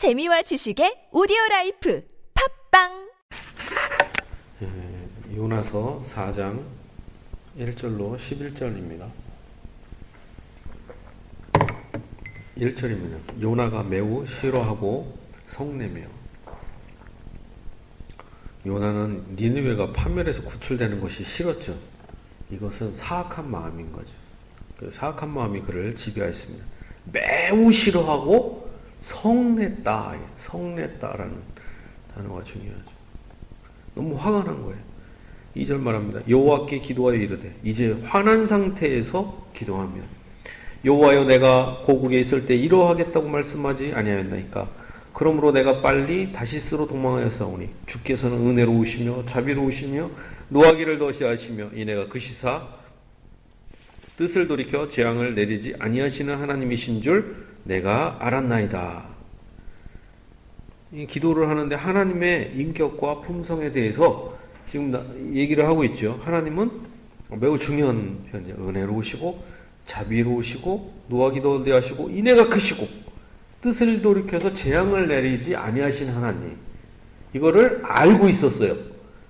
재미와 지식의 오디오 life 팟빵 예, 요나서 4장 1절로 11절입니다. 1절입니다. 요나가 매우 싫어하고 성내며 요나는 니느웨가 파멸에서 구출되는 것이 싫었죠. 이것은 사악한 마음인 거죠. 그 사악한 마음이 그를 지배하였습니다. 매우 싫어하고 성냈다. 성냈다라는 단어가 중요하죠. 너무 화가 난 거예요. 2절 말합니다. 여호와께 기도하여 이르되 이제 화난 상태에서 기도하면 여호와여 내가 고국에 있을 때 이러하겠다고 말씀하지 아니하였나이까 그러므로 내가 빨리 다시스로 도망하였사오니 주께서는 은혜로우시며 자비로우시며 노하기를 더시하시며 이내가 그 시사 뜻을 돌이켜 재앙을 내리지 아니하시는 하나님이신 줄 내가 알았나이다. 이 기도를 하는데 하나님의 인격과 품성에 대해서 지금 얘기를 하고 있죠. 하나님은 매우 중요한 표현이죠. 은혜로우시고 자비로우시고 노하기도 대하시고 인애가 크시고 뜻을 돌이켜서 재앙을 내리지 아니하신 하나님. 이거를 알고 있었어요.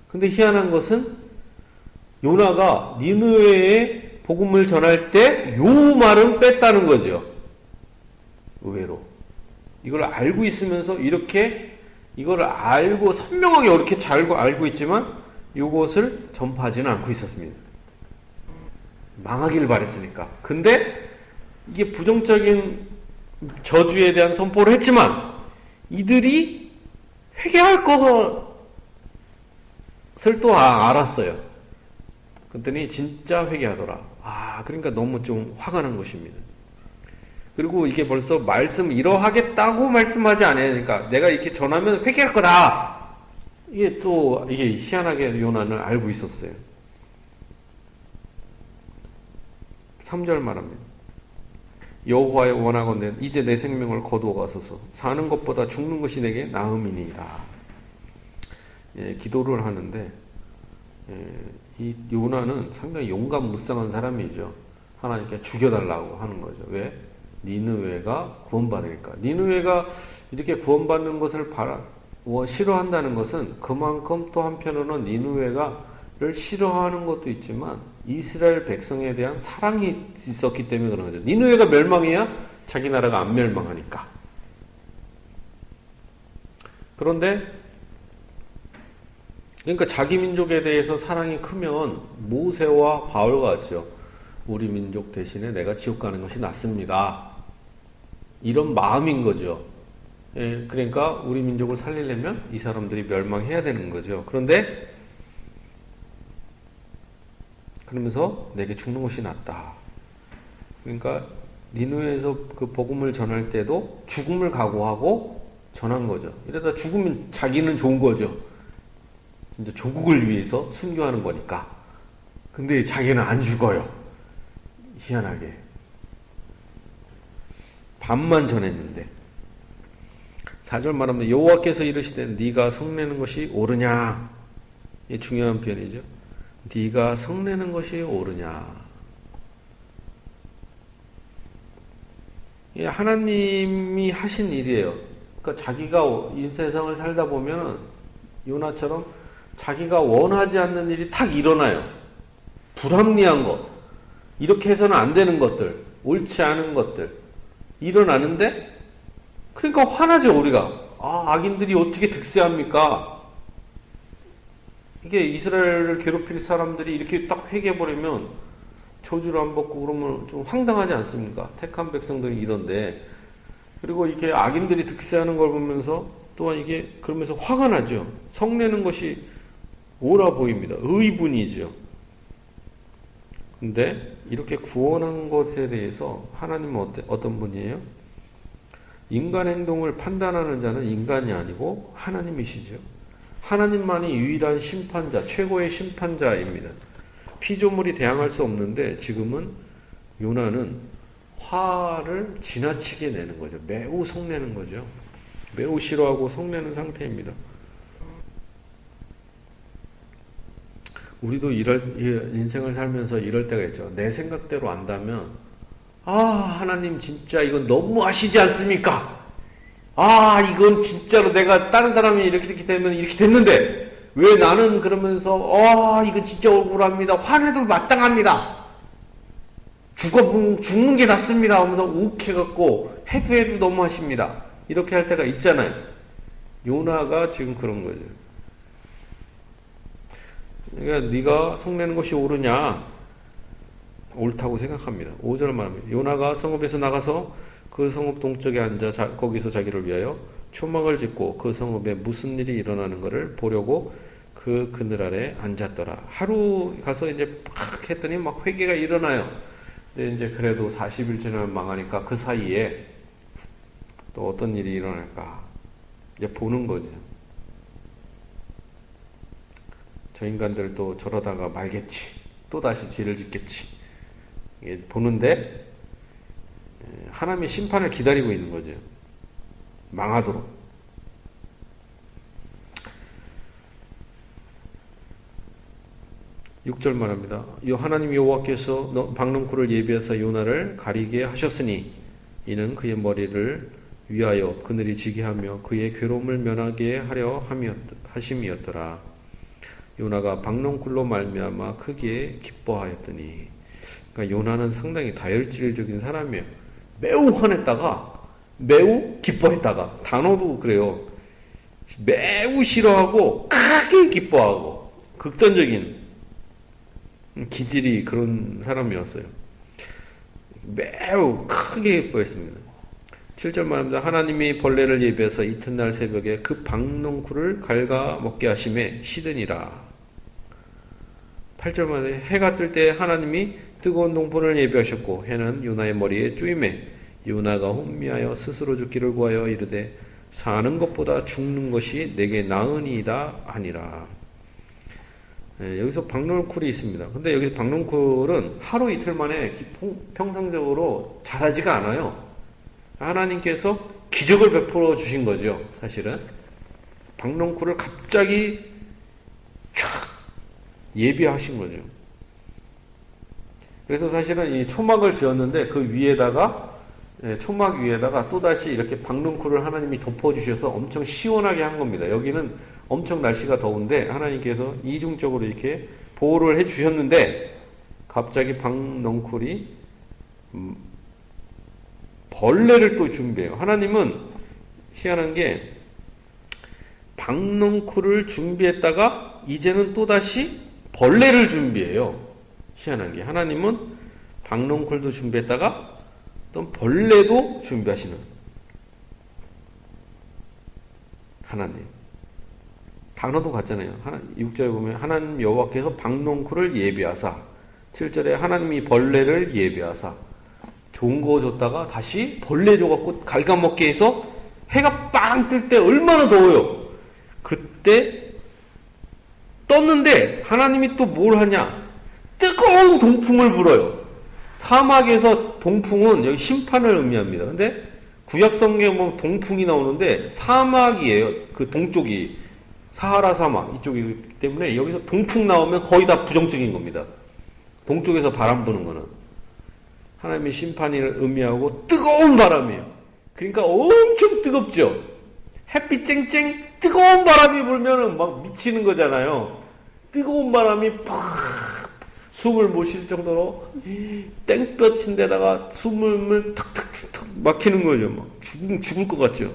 근데 희한한 것은 요나가 니느웨에 복음을 전할 때 요 말은 뺐다는 거죠. 의외로. 이걸 알고 있으면서 이렇게 이걸 알고 선명하게 이렇게 잘 알고 있지만 이것을 전파하지는 않고 있었습니다. 망하기를 바랬으니까. 근데 이게 부정적인 저주에 대한 선포를 했지만 이들이 회개할 것을 또 아, 알았어요. 그랬더니 진짜 회개하더라. 아, 그러니까 너무 좀 화가 난 것입니다. 그리고 이게 벌써 말씀 이러하겠다고 말씀하지 않으니까 내가 이렇게 전하면 회개할 거다. 이게 또 이게 희한하게 요나는 알고 있었어요. 3절 말합니다. 여호와의 원하건대 이제 내 생명을 거두어 가소서 사는 것보다 죽는 것이 내게 나음이니라. 예, 기도를 하는데 예, 이 요나는 상당히 용감 무쌍한 사람이죠. 하나님께 죽여달라고 하는 거죠. 왜? 니느웨가 구원받으니까. 니느웨가 이렇게 구원받는 것을 바라, 싫어한다는 것은 그만큼 또 한편으로는 니느웨가를 싫어하는 것도 있지만 이스라엘 백성에 대한 사랑이 있었기 때문에 그런 거죠. 니느웨가 멸망해야 자기 나라가 안 멸망하니까. 그런데 그러니까 자기 민족에 대해서 사랑이 크면 모세와 바울 같죠. 우리 민족 대신에 내가 지옥 가는 것이 낫습니다. 이런 마음인 거죠. 예, 그러니까 우리 민족을 살리려면 이 사람들이 멸망해야 되는 거죠. 그런데 그러면서 내게 죽는 것이 낫다. 그러니까 니누에서 그 복음을 전할 때도 죽음을 각오하고 전한 거죠. 이러다 죽으면 자기는 좋은 거죠. 진짜 조국을 위해서 순교하는 거니까. 근데 자기는 안 죽어요. 희한하게. 반만 전했는데. 4절 말하면 여호와께서 이르시되 네가 성내는 것이 옳으냐. 이 중요한 표현이죠. 네가 성내는 것이 옳으냐. 이 하나님이 하신 일이에요. 그러니까 자기가 이 세상을 살다 보면 요나처럼 자기가 원하지 않는 일이 탁 일어나요. 불합리한 것. 이렇게 해서는 안 되는 것들. 옳지 않은 것들. 일어나는데, 그러니까 화나죠, 우리가. 아, 악인들이 어떻게 득세합니까? 이게 이스라엘을 괴롭힐 사람들이 이렇게 딱 회개해버리면 저주를 안 받고 그러면 좀 황당하지 않습니까? 택한 백성들이 이런데. 그리고 이게 악인들이 득세하는 걸 보면서 또한 이게 그러면서 화가 나죠. 성내는 것이 옳아 보입니다. 의분이죠. 근데 이렇게 구원한 것에 대해서 하나님은 어떤 분이에요? 인간 행동을 판단하는 자는 인간이 아니고 하나님이시죠. 하나님만이 유일한 심판자, 최고의 심판자입니다. 피조물이 대항할 수 없는데 지금은 요나는 화를 지나치게 내는 거죠. 매우 성내는 거죠. 매우 싫어하고 성내는 상태입니다. 우리도 이럴 인생을 살면서 이럴 때가 있죠. 내 생각대로 안다면 아 하나님 진짜 이건 너무 하시지 않습니까? 아, 이건 진짜로 내가 다른 사람이 이렇게 이렇게 되면 이렇게 됐는데, 왜 나는 그러면서, 아, 이거 진짜 억울합니다. 화내도 마땅합니다. 죽어, 죽는 게 낫습니다. 하면서 욱해갖고, 해도 해도 너무 하십니다. 이렇게 할 때가 있잖아요. 요나가 지금 그런 거죠. 그러니까 네가 성내는 것이 옳으냐? 옳다고 생각합니다. 5절 말합니다. 요나가 성읍에서 나가서 그 성읍 동쪽에 앉아 자, 거기서 자기를 위하여 초막을 짓고 그 성읍에 무슨 일이 일어나는 것을 보려고 그 그늘 아래 앉았더라. 하루 가서 이제 팍 했더니 막 회개가 일어나요. 근데 이제 그래도 40일 지나면 망하니까 그 사이에 또 어떤 일이 일어날까 이제 보는 거죠. 저 인간들 또 저러다가 말겠지. 또 다시 죄를 짓겠지. 보는데 하나님의 심판을 기다리고 있는 거죠. 망하도록. 육절 말합니다. 요 하나님 여호와께서 박농쿨을 예비해서 요나를 가리게 하셨으니 이는 그의 머리를 위하여 그늘이 지게 하며 그의 괴로움을 면하게 하려 하심이었더라. 요나가 박농쿨로 말미암아 크게 기뻐하였더니 그러니까 요나는 상당히 다혈질적인 사람이에요. 매우 화냈다가 매우 기뻐했다가 단어도 그래요. 매우 싫어하고 크게 기뻐하고 극단적인 기질이 그런 사람이었어요. 매우 크게 기뻐했습니다. 7절 말합니다. 하나님이 벌레를 예비해서 이튿날 새벽에 그 박농쿨을 갉아 먹게 하심에 시드니라. 8절 말에 해가 뜰 때 하나님이 뜨거운 동포를 예비하셨고 해는 유나의 머리에 쪼임에 유나가 혼미하여 스스로 죽기를 구하여 이르되 사는 것보다 죽는 것이 내게 나으니이다 아니라. 네, 여기서 박농쿨이 있습니다. 근데 여기 박농쿨은 하루 이틀 만에 평상적으로 자라지가 않아요. 하나님께서 기적을 베풀어 주신 거죠, 사실은. 박농쿨을 갑자기 촥 예비하신 거죠. 그래서 사실은 이 초막을 지었는데 그 위에다가 예, 초막 위에다가 또다시 이렇게 박농쿨을 하나님이 덮어주셔서 엄청 시원하게 한 겁니다. 여기는 엄청 날씨가 더운데 하나님께서 이중적으로 이렇게 보호를 해 주셨는데 갑자기 박농쿨이 음, 벌레를 또 준비해요. 하나님은 희한한 게 박농쿨을 준비했다가 이제는 또다시 벌레를 준비해요. 희한한 게 하나님은 박농콜도 준비했다가 또 벌레도 준비하시는 하나님. 단어도 같잖아요. 하나, 6절에 보면 하나님 여호와께서 박농쿨을 예비하사 7절에 하나님이 벌레를 예비하사 좋은 거 줬다가 다시 벌레 줘갖고 갉아먹게 해서 해가 빵 뜰 때 얼마나 더워요. 그때 떴는데 하나님이 또 뭘 하냐? 뜨거운 동풍을 불어요. 사막에서 동풍은 여기 심판을 의미합니다. 근데 구약 성경에 보면 동풍이 나오는데 사막이에요. 그 동쪽이 사하라 사막 이쪽이기 때문에 여기서 동풍 나오면 거의 다 부정적인 겁니다. 동쪽에서 바람 부는 거는 하나님의 심판을 의미하고 뜨거운 바람이에요. 그러니까 엄청 뜨겁죠. 햇빛 쨍쨍 뜨거운 바람이 불면은 막 미치는 거잖아요. 뜨거운 바람이 팍 숨을 못 쉴 정도로 땡볕인 데다가 숨을 탁탁탁 막히는 거죠. 막 죽, 죽을 것 같죠.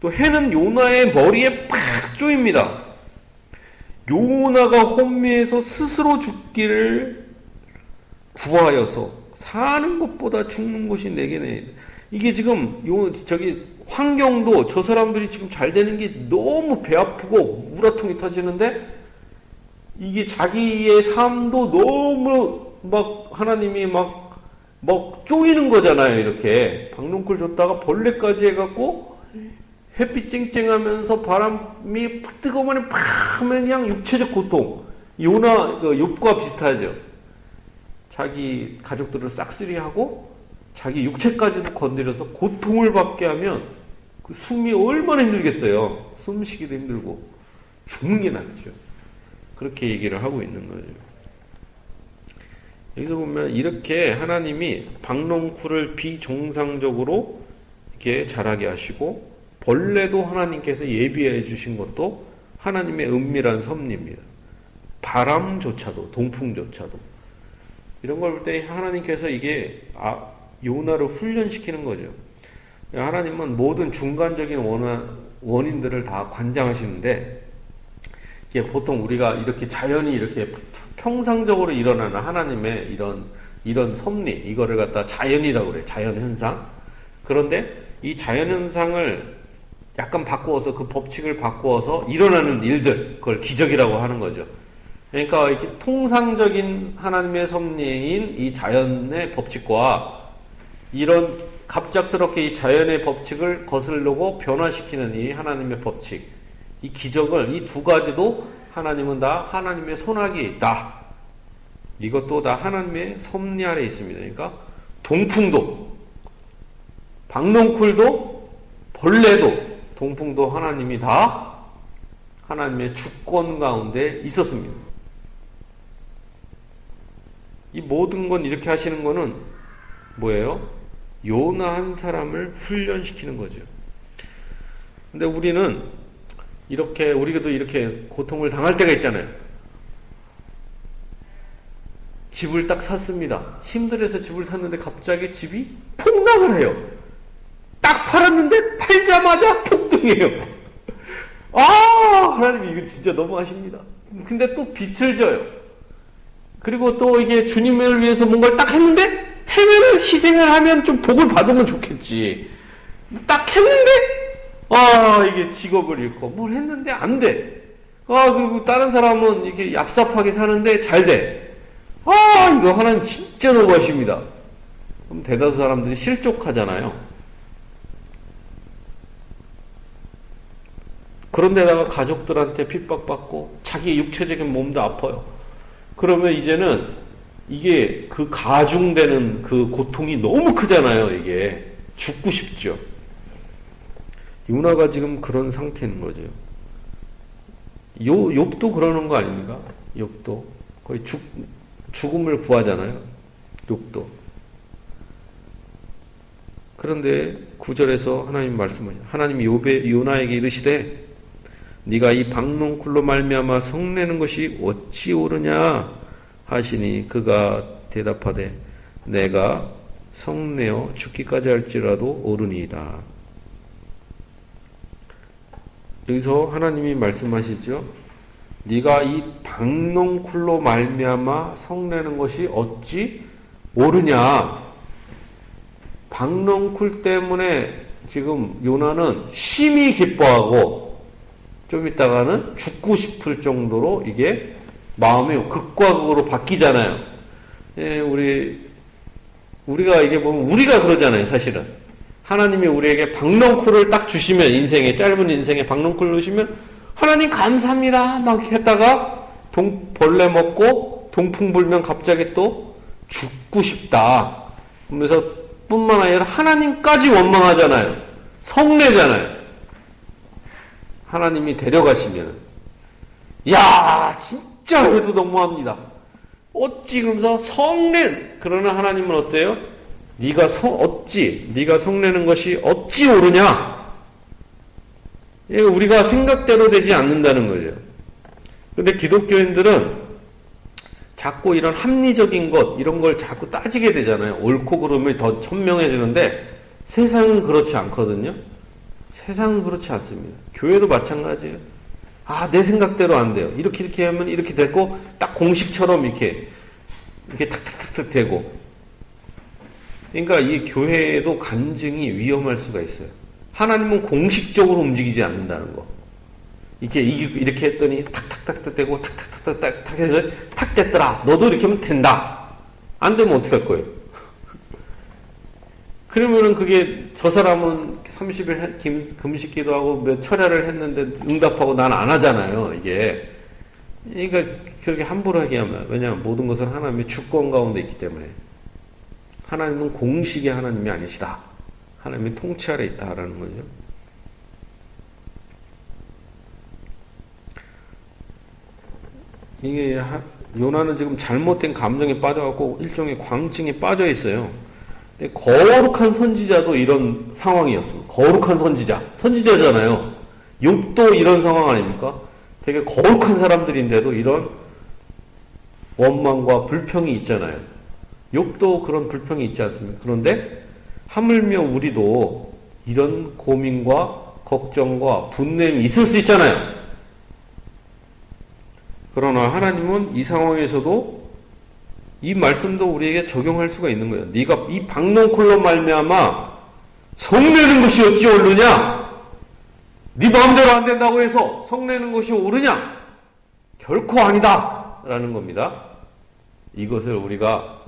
또 해는 요나의 머리에 팍 쪼입니다. 요나가 혼미해서 스스로 죽기를 구하여서 사는 것보다 죽는 것이 내게네. 이게 지금 요 저기 환경도 저 사람들이 지금 잘 되는 게 너무 배 아프고 우라통이 터지는데 이게 자기의 삶도 너무 막 하나님이 막, 막 쪼이는 거잖아요, 이렇게. 박농쿨 줬다가 벌레까지 해갖고 햇빛 쨍쨍하면서 바람이 팍 뜨거우면 팍 하면 그냥 육체적 고통. 요나, 그 욥과 비슷하죠. 자기 가족들을 싹쓸이하고 자기 육체까지도 건드려서 고통을 받게 하면 그 숨이 얼마나 힘들겠어요. 숨쉬기도 힘들고 죽는 게 낫죠. 그렇게 얘기를 하고 있는 거예요. 여기서 보면 이렇게 하나님이 박농쿨을 비정상적으로 게 자라게 하시고 벌레도 하나님께서 예비해 주신 것도 하나님의 은밀한 섭리입니다. 바람조차도 동풍조차도 이런 걸 볼 때 하나님께서 이게 아, 요나를 훈련시키는 거죠. 하나님은 모든 중간적인 원한, 원인들을 다 관장하시는데 이게 보통 우리가 이렇게 자연이 이렇게 평상적으로 일어나는 하나님의 이런 이런 섭리 이거를 갖다 자연이라고 그래 자연 현상. 그런데 이 자연 현상을 약간 바꾸어서 그 법칙을 바꾸어서 일어나는 일들 그걸 기적이라고 하는 거죠. 그러니까 이렇게 통상적인 하나님의 섭리인 이 자연의 법칙과 이런 갑작스럽게 이 자연의 법칙을 거슬르고 변화시키는 이 하나님의 법칙, 이 기적을 이 두 가지도 하나님은 다 하나님의 손아귀에 있다. 이것도 다 하나님의 섭리 아래 있습니다. 그러니까 동풍도, 박농쿨도, 벌레도, 동풍도 하나님이 다 하나님의 주권 가운데 있었습니다. 이 모든 건 이렇게 하시는 거는 뭐예요? 요나 한 사람을 훈련시키는 거죠. 근데 우리는 이렇게 우리도 이렇게 고통을 당할 때가 있잖아요. 집을 딱 샀습니다. 힘들어서 집을 샀는데 갑자기 집이 폭락을 해요. 딱 팔았는데 팔자마자 폭등해요. 아, 하나님 이거 진짜 너무하십니다. 근데 또 빛을 져요. 그리고 또 이게 주님을 위해서 뭔가를 딱 했는데 해외를 희생을 하면 좀 복을 받으면 좋겠지. 딱 했는데 아 이게 직업을 잃고 뭘 했는데 안 돼. 아 그리고 다른 사람은 이렇게 얍삽하게 사는데 잘 돼. 아 이거 하나님 진짜 너무하십니다. 그럼 대다수 사람들이 실족하잖아요. 그런데다가 가족들한테 핍박받고 자기 육체적인 몸도 아파요. 그러면 이제는 이게 그 가중되는 그 고통이 너무 크잖아요, 이게. 죽고 싶죠. 유나가 지금 그런 상태인 거죠. 요, 욥도 그러는 거 아닙니까? 욥도. 거의 죽, 죽음을 구하잖아요. 욥도. 그런데 구절에서 하나님 말씀하죠. 하나님이 욥의 요나에게 이르시되 네가 이 박농쿨로 말미암아 성내는 것이 어찌 옳으냐 하시니 그가 대답하되 내가 성내어 죽기까지 할지라도 옳으니이다. 여기서 하나님이 말씀하시죠. 네가 이 박농쿨로 말미암아 성내는 것이 어찌 옳으냐. 박농쿨 때문에 지금 요나는 심히 기뻐하고 좀 있다가는 죽고 싶을 정도로 이게 마음이 극과 극으로 바뀌잖아요. 예, 우리, 우리가 이게 보면 우리가 그러잖아요, 사실은. 하나님이 우리에게 박넝쿨을 딱 주시면, 인생에, 짧은 인생에 박넝쿨을 주시면, 하나님 감사합니다. 막 했다가, 동, 벌레 먹고, 동풍 불면 갑자기 또 죽고 싶다. 그러면서 뿐만 아니라 하나님까지 원망하잖아요. 성내잖아요. 하나님이 데려가시면 야 진짜 해도 너무합니다. 어찌 그러면서 성낸 그러나 하나님은 어때요? 네가 성 어찌 네가 성내는 것이 어찌 옳으냐? 예, 우리가 생각대로 되지 않는다는 거죠. 근데 기독교인들은 자꾸 이런 합리적인 것 이런 걸 자꾸 따지게 되잖아요. 옳고 그름이 더 천명해지는데 세상은 그렇지 않거든요. 세상은 그렇지 않습니다. 교회도 마찬가지예요. 아, 내 생각대로 안 돼요. 이렇게 이렇게 하면 이렇게 되고 딱 공식처럼 이렇게 이렇게 탁탁탁탁 되고. 그러니까 이 교회에도 간증이 위험할 수가 있어요. 하나님은 공식적으로 움직이지 않는다는 거. 이렇게 이렇게 했더니 탁탁탁탁 되고 탁탁탁탁탁 해서 탁 됐더라. 너도 이렇게 하면 된다. 안 되면 어떻게 할 거예요? 그러면은 그게 저 사람은 30일 금식 기도하고 몇 철야를 했는데 응답하고 난 안 하잖아요, 이게. 그러니까 그렇게 함부로 하게 하면, 왜냐하면 모든 것은 하나님의 주권 가운데 있기 때문에. 하나님은 공식의 하나님이 아니시다. 하나님의 통치 아래 있다라는 거죠. 이게 요나는 지금 잘못된 감정에 빠져갖고 일종의 광증에 빠져 있어요. 거룩한 선지자도 이런 상황이었습니다. 거룩한 선지자. 선지자잖아요. 욥도 이런 상황 아닙니까? 되게 거룩한 사람들인데도 이런 원망과 불평이 있잖아요. 욥도 그런 불평이 있지 않습니까? 그런데 하물며 우리도 이런 고민과 걱정과 분냄이 있을 수 있잖아요. 그러나 하나님은 이 상황에서도 이 말씀도 우리에게 적용할 수가 있는 거예요. 네가 이 박농콜로 말미암아 성내는 것이 어찌 옳느냐? 네 마음대로 안 된다고 해서 성내는 것이 옳으냐? 결코 아니다. 라는 겁니다. 이것을 우리가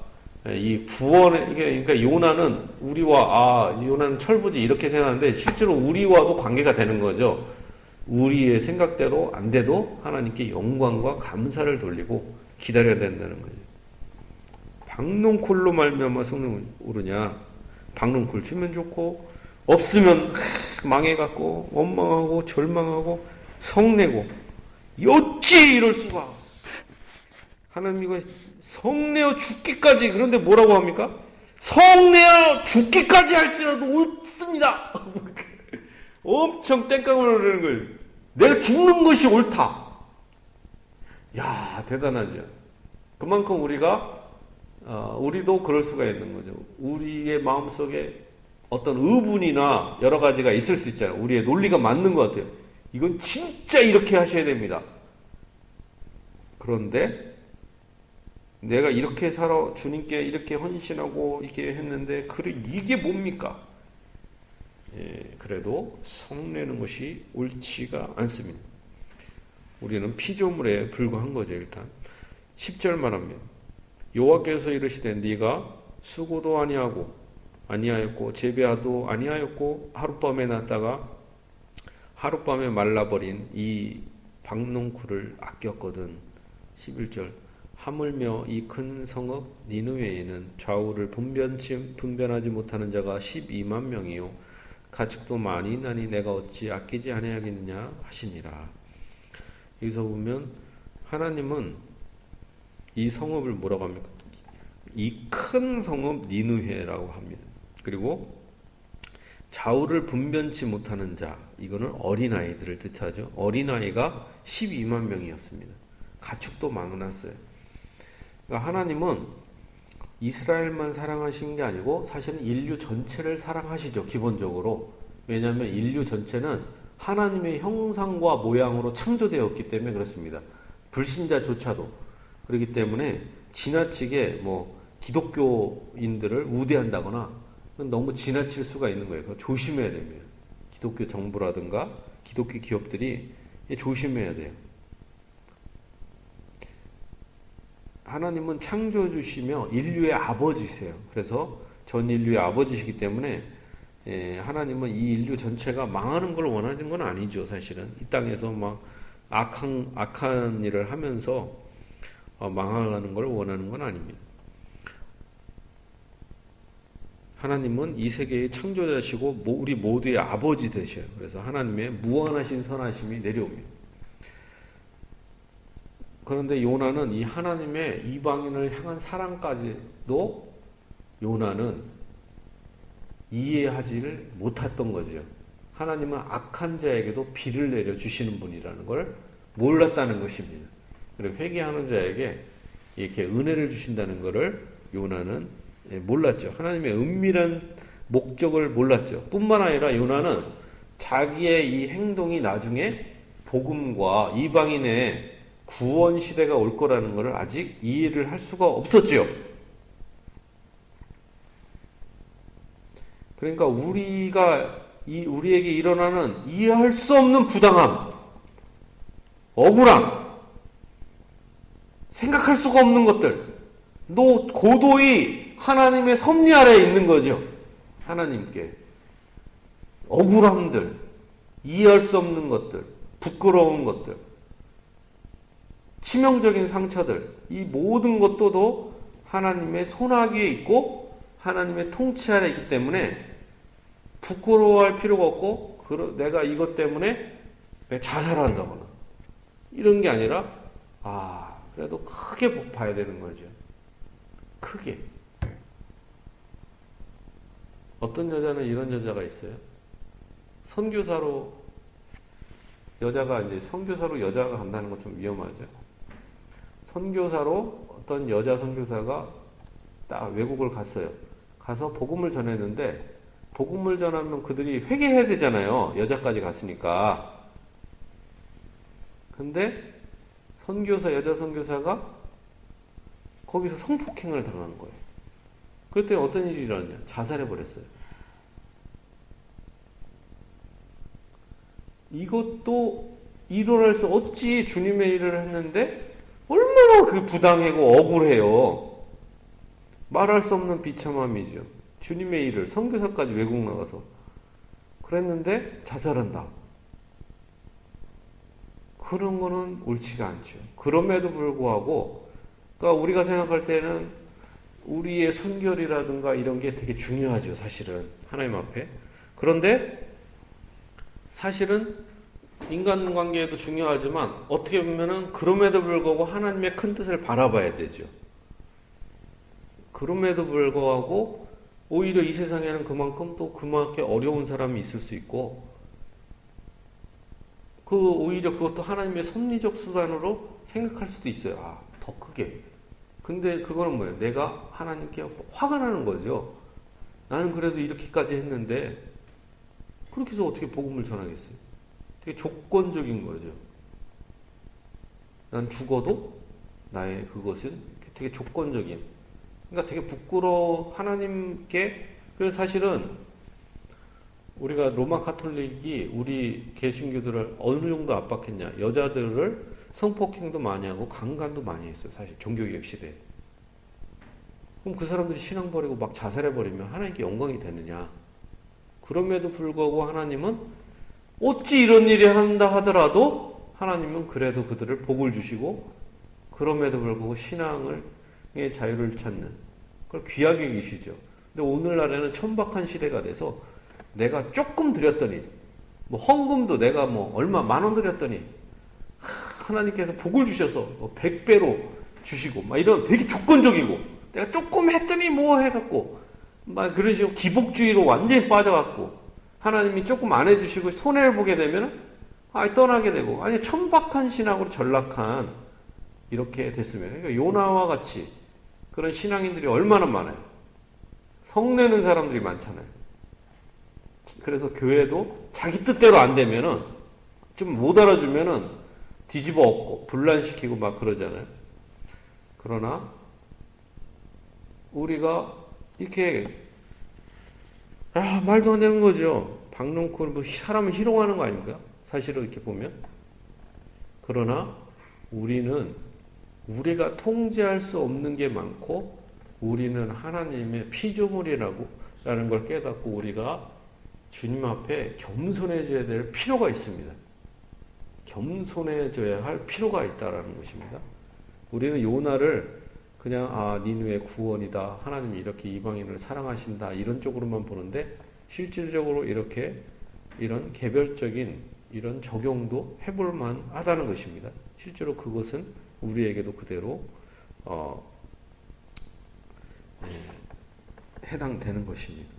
이 구원의 그러니까 요나는 우리와 아 요나는 철부지 이렇게 생각하는데 실제로 우리와도 관계가 되는 거죠. 우리의 생각대로 안 돼도 하나님께 영광과 감사를 돌리고 기다려야 된다는 거죠. 박농콜로 말미암아 성령 오르냐? 박농콜 주면 좋고 없으면 망해갖고 원망하고 절망하고 성내고 어찌 이럴 수가? 하나님 이거 성내어 죽기까지 그런데 뭐라고 합니까? 성내어 죽기까지 할지라도 옳습니다. 엄청 땡깡을 흐르는 거예요. 내가 죽는 것이 옳다. 야 대단하죠. 그만큼 우리가 어, 우리도 그럴 수가 있는 거죠. 우리의 마음속에 어떤 의분이나 여러 가지가 있을 수 있잖아요. 우리의 논리가 맞는 것 같아요. 이건 진짜 이렇게 하셔야 됩니다. 그런데 내가 이렇게 살아 주님께 이렇게 헌신하고 이렇게 했는데 그래 이게 뭡니까? 예, 그래도 성내는 것이 옳지가 않습니다. 우리는 피조물에 불과한 거죠 일단 10절 말하면 여호와께서 이르시되 네가 수고도 아니하고 아니하였고 재배하도 아니하였고 하룻밤에 났다가 하룻밤에 말라버린 이 박농쿨을 아꼈거든. 11절. 하물며 이 큰 성읍 니느웨에는 좌우를 분변치, 분변하지 못하는 자가 12만 명이요. 가축도 많이 나니 내가 어찌 아끼지 아니하겠느냐 하시니라. 여기서 보면 하나님은 이 성읍을 뭐라고 합니까? 이 큰 성읍 니느웨라고 합니다. 그리고 좌우를 분변치 못하는 자, 이거는 어린아이들을 뜻하죠. 어린아이가 12만 명이었습니다. 가축도 많았어요. 그러니까 하나님은 이스라엘만 사랑하신 게 아니고 사실은 인류 전체를 사랑하시죠. 기본적으로. 왜냐하면 인류 전체는 하나님의 형상과 모양으로 창조되었기 때문에 그렇습니다. 불신자조차도. 그렇기 때문에 지나치게 뭐 기독교인들을 우대한다거나 너무 지나칠 수가 있는 거예요. 조심해야 됩니다. 기독교 정부라든가 기독교 기업들이 조심해야 돼요. 하나님은 창조해 주시며 인류의 아버지세요. 그래서 전 인류의 아버지시기 때문에 예, 하나님은 이 인류 전체가 망하는 걸 원하는 건 아니죠, 사실은. 이 땅에서 막 악한, 악한 일을 하면서 어, 망하는 걸 원하는 건 아닙니다. 하나님은 이 세계의 창조자시고 우리 모두의 아버지 되셔요. 그래서 하나님의 무한하신 선하심이 내려옵니다. 그런데 요나는 이 하나님의 이방인을 향한 사랑까지도 요나는 이해하지를 못했던 거죠. 하나님은 악한 자에게도 비를 내려 주시는 분이라는 걸 몰랐다는 것입니다. 그리고 회개하는 자에게 이렇게 은혜를 주신다는 것을 요나는 몰랐죠. 하나님의 은밀한 목적을 몰랐죠. 뿐만 아니라 요나는 자기의 이 행동이 나중에 복음과 이방인의 구원 시대가 올 거라는 것을 아직 이해를 할 수가 없었지요. 그러니까 우리가 이 우리에게 일어나는 이해할 수 없는 부당함, 억울함, 생각할 수가 없는 것들, 너 고도히 하나님의 섭리 아래에 있는 거죠. 하나님께. 억울함들, 이해할 수 없는 것들, 부끄러운 것들, 치명적인 상처들, 이 모든 것도 하나님의 손아귀에 있고 하나님의 통치 아래 있기 때문에 부끄러워할 필요가 없고 내가 이것 때문에 자살한다거나 이런 게 아니라 아 그래도 크게 복 봐야 되는 거죠. 크게. 어떤 여자는 이런 여자가 있어요. 선교사로 여자가 이제 선교사로 여자가 간다는 건 좀 위험하죠. 선교사로 어떤 여자 선교사가 딱 외국을 갔어요. 가서 복음을 전했는데 복음을 전하면 그들이 회개해야 되잖아요. 여자까지 갔으니까. 근데 선교사 여자 선교사가 거기서 성폭행을 당하는 거예요. 그때 어떤 일이 일어났냐? 자살해 버렸어요. 이것도 일어날 수 없지 주님의 일을 했는데 얼마나 그 부당하고 억울해요. 말할 수 없는 비참함이죠. 주님의 일을 선교사까지 외국 나가서 그랬는데 자살한다. 그런 거는 옳지가 않죠. 그럼에도 불구하고 그러니까 우리가 생각할 때는 우리의 순결이라든가 이런 게 되게 중요하죠. 사실은 하나님 앞에. 그런데 사실은 인간 관계에도 중요하지만 어떻게 보면은 그럼에도 불구하고 하나님의 큰 뜻을 바라봐야 되죠. 그럼에도 불구하고 오히려 이 세상에는 그만큼 또 그만큼 어려운 사람이 있을 수 있고 그 오히려 그것도 하나님의 섭리적 수단으로 생각할 수도 있어요. 아, 더 크게. 근데 그거는 뭐예요? 내가 하나님께 화가 나는 거죠. 나는 그래도 이렇게까지 했는데 그렇게 해서 어떻게 복음을 전하겠어요? 되게 조건적인 거죠. 난 죽어도 나의 그것은 되게 조건적인. 그러니까 되게 부끄러워 하나님께 그래서 사실은 우리가 로마 카톨릭이 우리 개신교들을 어느 정도 압박했냐? 여자들을 성폭행도 많이 하고 강간도 많이 했어요. 사실 종교개혁 시대에. 그럼 그 사람들이 신앙 버리고 막 자살해 버리면 하나님께 영광이 되느냐? 그럼에도 불구하고 하나님은 어찌 이런 일이 한다 하더라도 하나님은 그래도 그들을 복을 주시고 그럼에도 불구하고 신앙을 자유를 찾는 그걸 귀하게 계시죠. 근데 오늘날에는 천박한 시대가 돼서 내가 조금 드렸더니 뭐 헌금도 내가 뭐 얼마 만 원 드렸더니 하나님께서 복을 주셔서 뭐 100배로 주시고 막 이런 되게 조건적이고 내가 조금 했더니 뭐 해갖고 막 그런 식으로 기복주의로 완전히 빠져갖고 하나님이 조금 안 해주시고 손해를 보게 되면 아 떠나게 되고 아니 천박한 신앙으로 전락한 이렇게 됐으면 그러니까 요나와 같이 그런 신앙인들이 얼마나 많아요. 성내는 사람들이 많잖아요. 그래서 교회도 자기 뜻대로 안 되면은 좀 못 알아주면은 뒤집어 엎고 분란시키고 막 그러잖아요. 그러나 우리가 이렇게 아 말도 안 되는 거죠. 박놓고 뭐 사람을 희롱하는 거 아닙니까? 사실은 이렇게 보면 그러나 우리는 우리가 통제할 수 없는 게 많고 우리는 하나님의 피조물이라고 라는 걸 깨닫고 우리가 주님 앞에 겸손해져야 될 필요가 있습니다. 겸손해져야 할 필요가 있다라는 것입니다. 우리는 요나를 그냥 아 니누의 구원이다 하나님이 이렇게 이방인을 사랑하신다 이런 쪽으로만 보는데 실질적으로 이렇게 이런 개별적인 이런 적용도 해볼만 하다는 것입니다. 실제로 그것은 우리에게도 그대로 어, 네, 해당되는 것입니다.